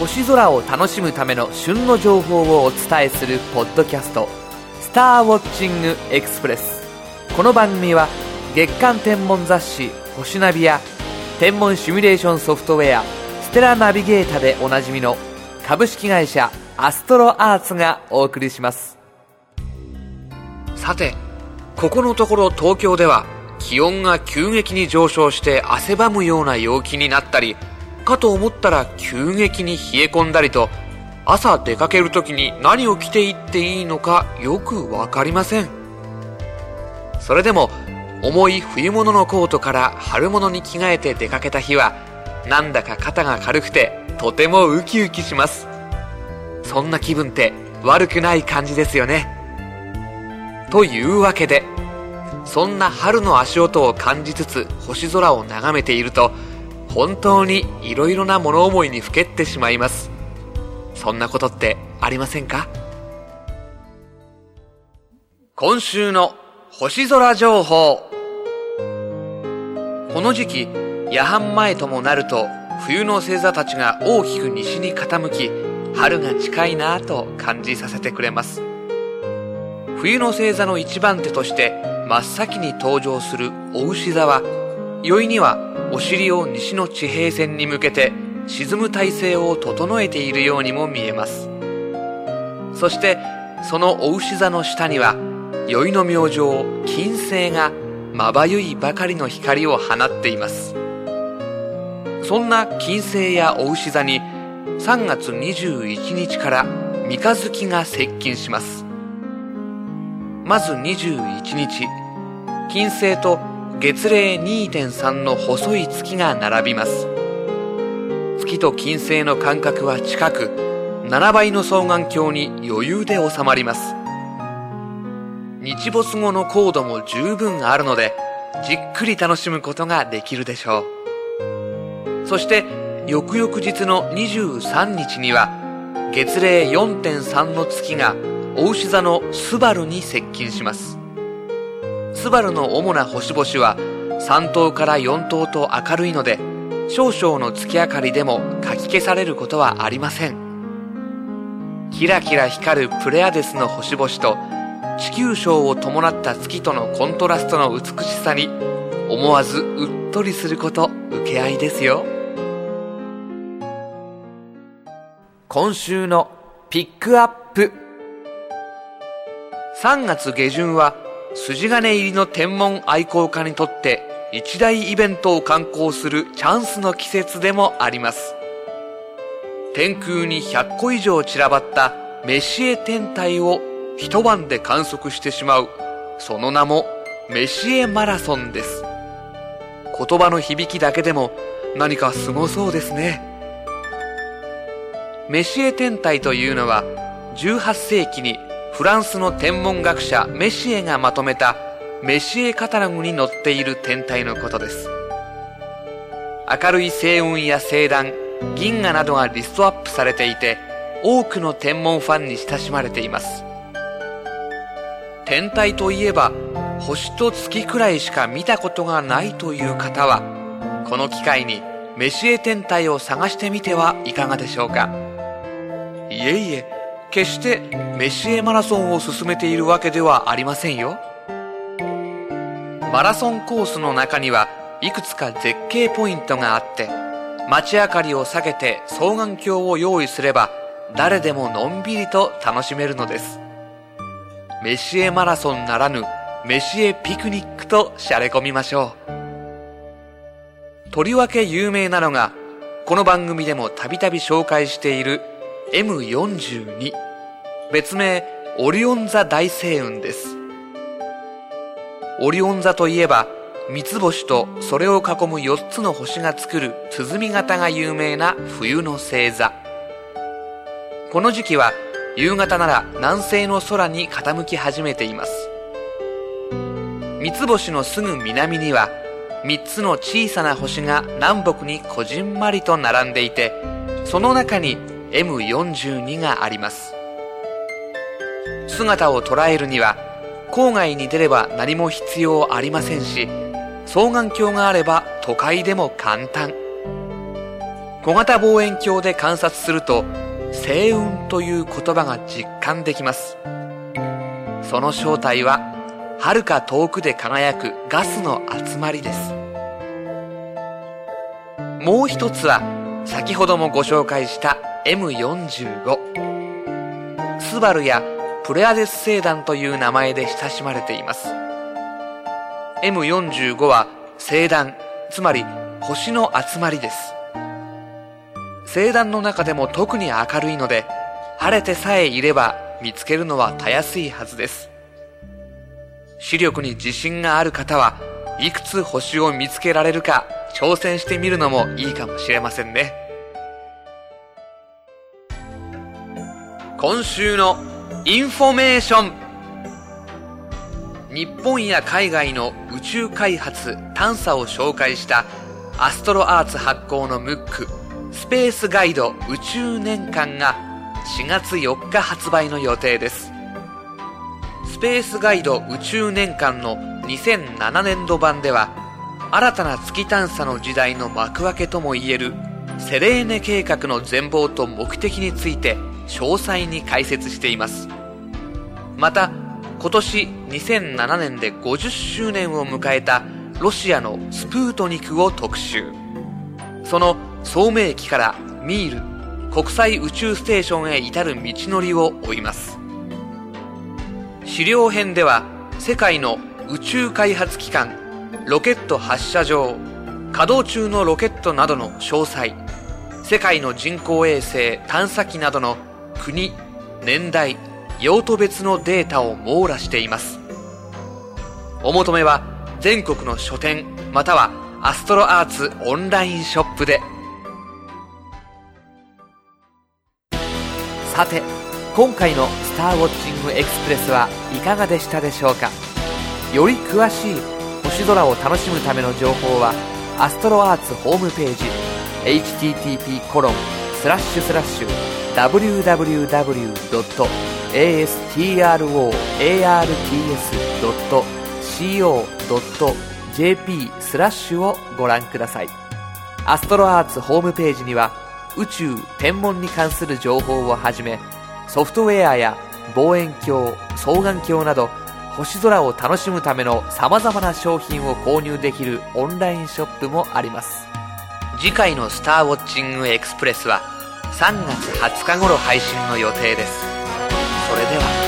星空を楽しむための旬の情報をお伝えするポッドキャスト「スターウォッチングエクスプレス」この番組は月間天文雑誌「星ナビ」や天文シミュレーションソフトウェア「ステラナビゲータ」でおなじみの株式会社アストロアーツがお送りします。さてここのところ東京では気温が急激に上昇して汗ばむような陽気になったりかと思ったら急激に冷え込んだりと朝出かける時に何を着ていっていいのかよく分かりません。それでも重い冬物のコートから春物に着替えて出かけた日はなんだか肩が軽くてとてもウキウキします。そんな気分って悪くない感じですよね。というわけでそんな春の足音を感じつつ星空を眺めていると本当にいろいろな物思いにふけってしまいます。そんなことってありませんか？今週の星空情報。この時期夜半前ともなると冬の星座たちが大きく西に傾き春が近いなぁと感じさせてくれます。冬の星座の一番手として真っ先に登場するお牛座は宵にはお尻を西の地平線に向けて沈む体勢を整えているようにも見えます。そしてそのお牛座の下には宵の明星金星がまばゆいばかりの光を放っています。そんな金星やお牛座に3月21日から三日月が接近します。まず21日金星と月齢2.3の細い月が並びます。月と金星の間隔は近く7倍の双眼鏡に余裕で収まります。日没後の高度も十分あるのでじっくり楽しむことができるでしょう。そして翌々日の23日には月齢4.3の月がお牛座のスバルに接近します。スバルの主な星々は3等から4等と明るいので少々の月明かりでもかき消されることはありません。キラキラ光るプレアデスの星々と地球章を伴った月とのコントラストの美しさに思わずうっとりすること受け合いですよ。今週のピックアップ。3月下旬は筋金入りの天文愛好家にとって一大イベントを観光するチャンスの季節でもあります。天空に100個以上散らばったメシエ天体を一晩で観測してしまうその名もメシエマラソンです。言葉の響きだけでも何かすごそうですね。メシエ天体というのは18世紀にフランスの天文学者メシエがまとめたメシエカタログに載っている天体のことです。明るい星雲や星団銀河などがリストアップされていて多くの天文ファンに親しまれています。天体といえば星と月くらいしか見たことがないという方はこの機会にメシエ天体を探してみてはいかがでしょうか。いえいえ決してメシエマラソンを進めているわけではありませんよ。マラソンコースの中にはいくつか絶景ポイントがあって街明かりを下げて双眼鏡を用意すれば誰でものんびりと楽しめるのです。メシエマラソンならぬメシエピクニックとしゃれ込みましょう。とりわけ有名なのがこの番組でもたびたび紹介している M42 別名オリオン座大星雲です。オリオン座といえば三つ星とそれを囲む4つの星が作る鼓型が有名な冬の星座。この時期は夕方なら南西の空に傾き始めています。三つ星のすぐ南には3つの小さな星が南北にこじんまりと並んでいてその中に M42 があります。姿を捉えるには郊外に出れば何も必要ありませんし双眼鏡があれば都会でも簡単。小型望遠鏡で観察すると星雲という言葉が実感できます。その正体は遥か遠くで輝くガスの集まりです。もう一つは先ほどもご紹介した M45 スバルやプレアデス星団という名前で親しまれています。M45 は星団つまり星の集まりです。星団の中でも特に明るいので晴れてさえいれば見つけるのはたやすいはずです。視力に自信がある方はいくつ星を見つけられるか挑戦してみるのもいいかもしれませんね。今週のインフォメーション。日本や海外の宇宙開発探査を紹介したアストロアーツ発行のムックスペースガイド宇宙年間が4月4日発売の予定です。スペースガイド宇宙年間の2007年度版では新たな月探査の時代の幕開けともいえるセレーネ計画の全貌と目的について詳細に解説しています。また今年2007年で50周年を迎えたロシアのスプートニクを特集。その聡明期からミール国際宇宙ステーションへ至る道のりを追います。資料編では世界の宇宙開発機関ロケット発射場稼働中のロケットなどの詳細世界の人工衛星探査機などの国年代用途別のデータを網羅しています。お求めは全国の書店またはアストロアーツオンラインショップで。さて今回の「スターウォッチングエクスプレス」はいかがでしたでしょうか？より詳しい星空を楽しむための情報はアストロアーツホームページ http コロンスラッシュスラッシュ www.astroarts.co.jp スラッシュをご覧ください。アストロアーツホームページには宇宙天文に関する情報をはじめソフトウェアや望遠鏡双眼鏡など星空を楽しむための様々な商品を購入できるオンラインショップもあります。次回の「スターウォッチングエクスプレス」は3月20日頃配信の予定です。それでは。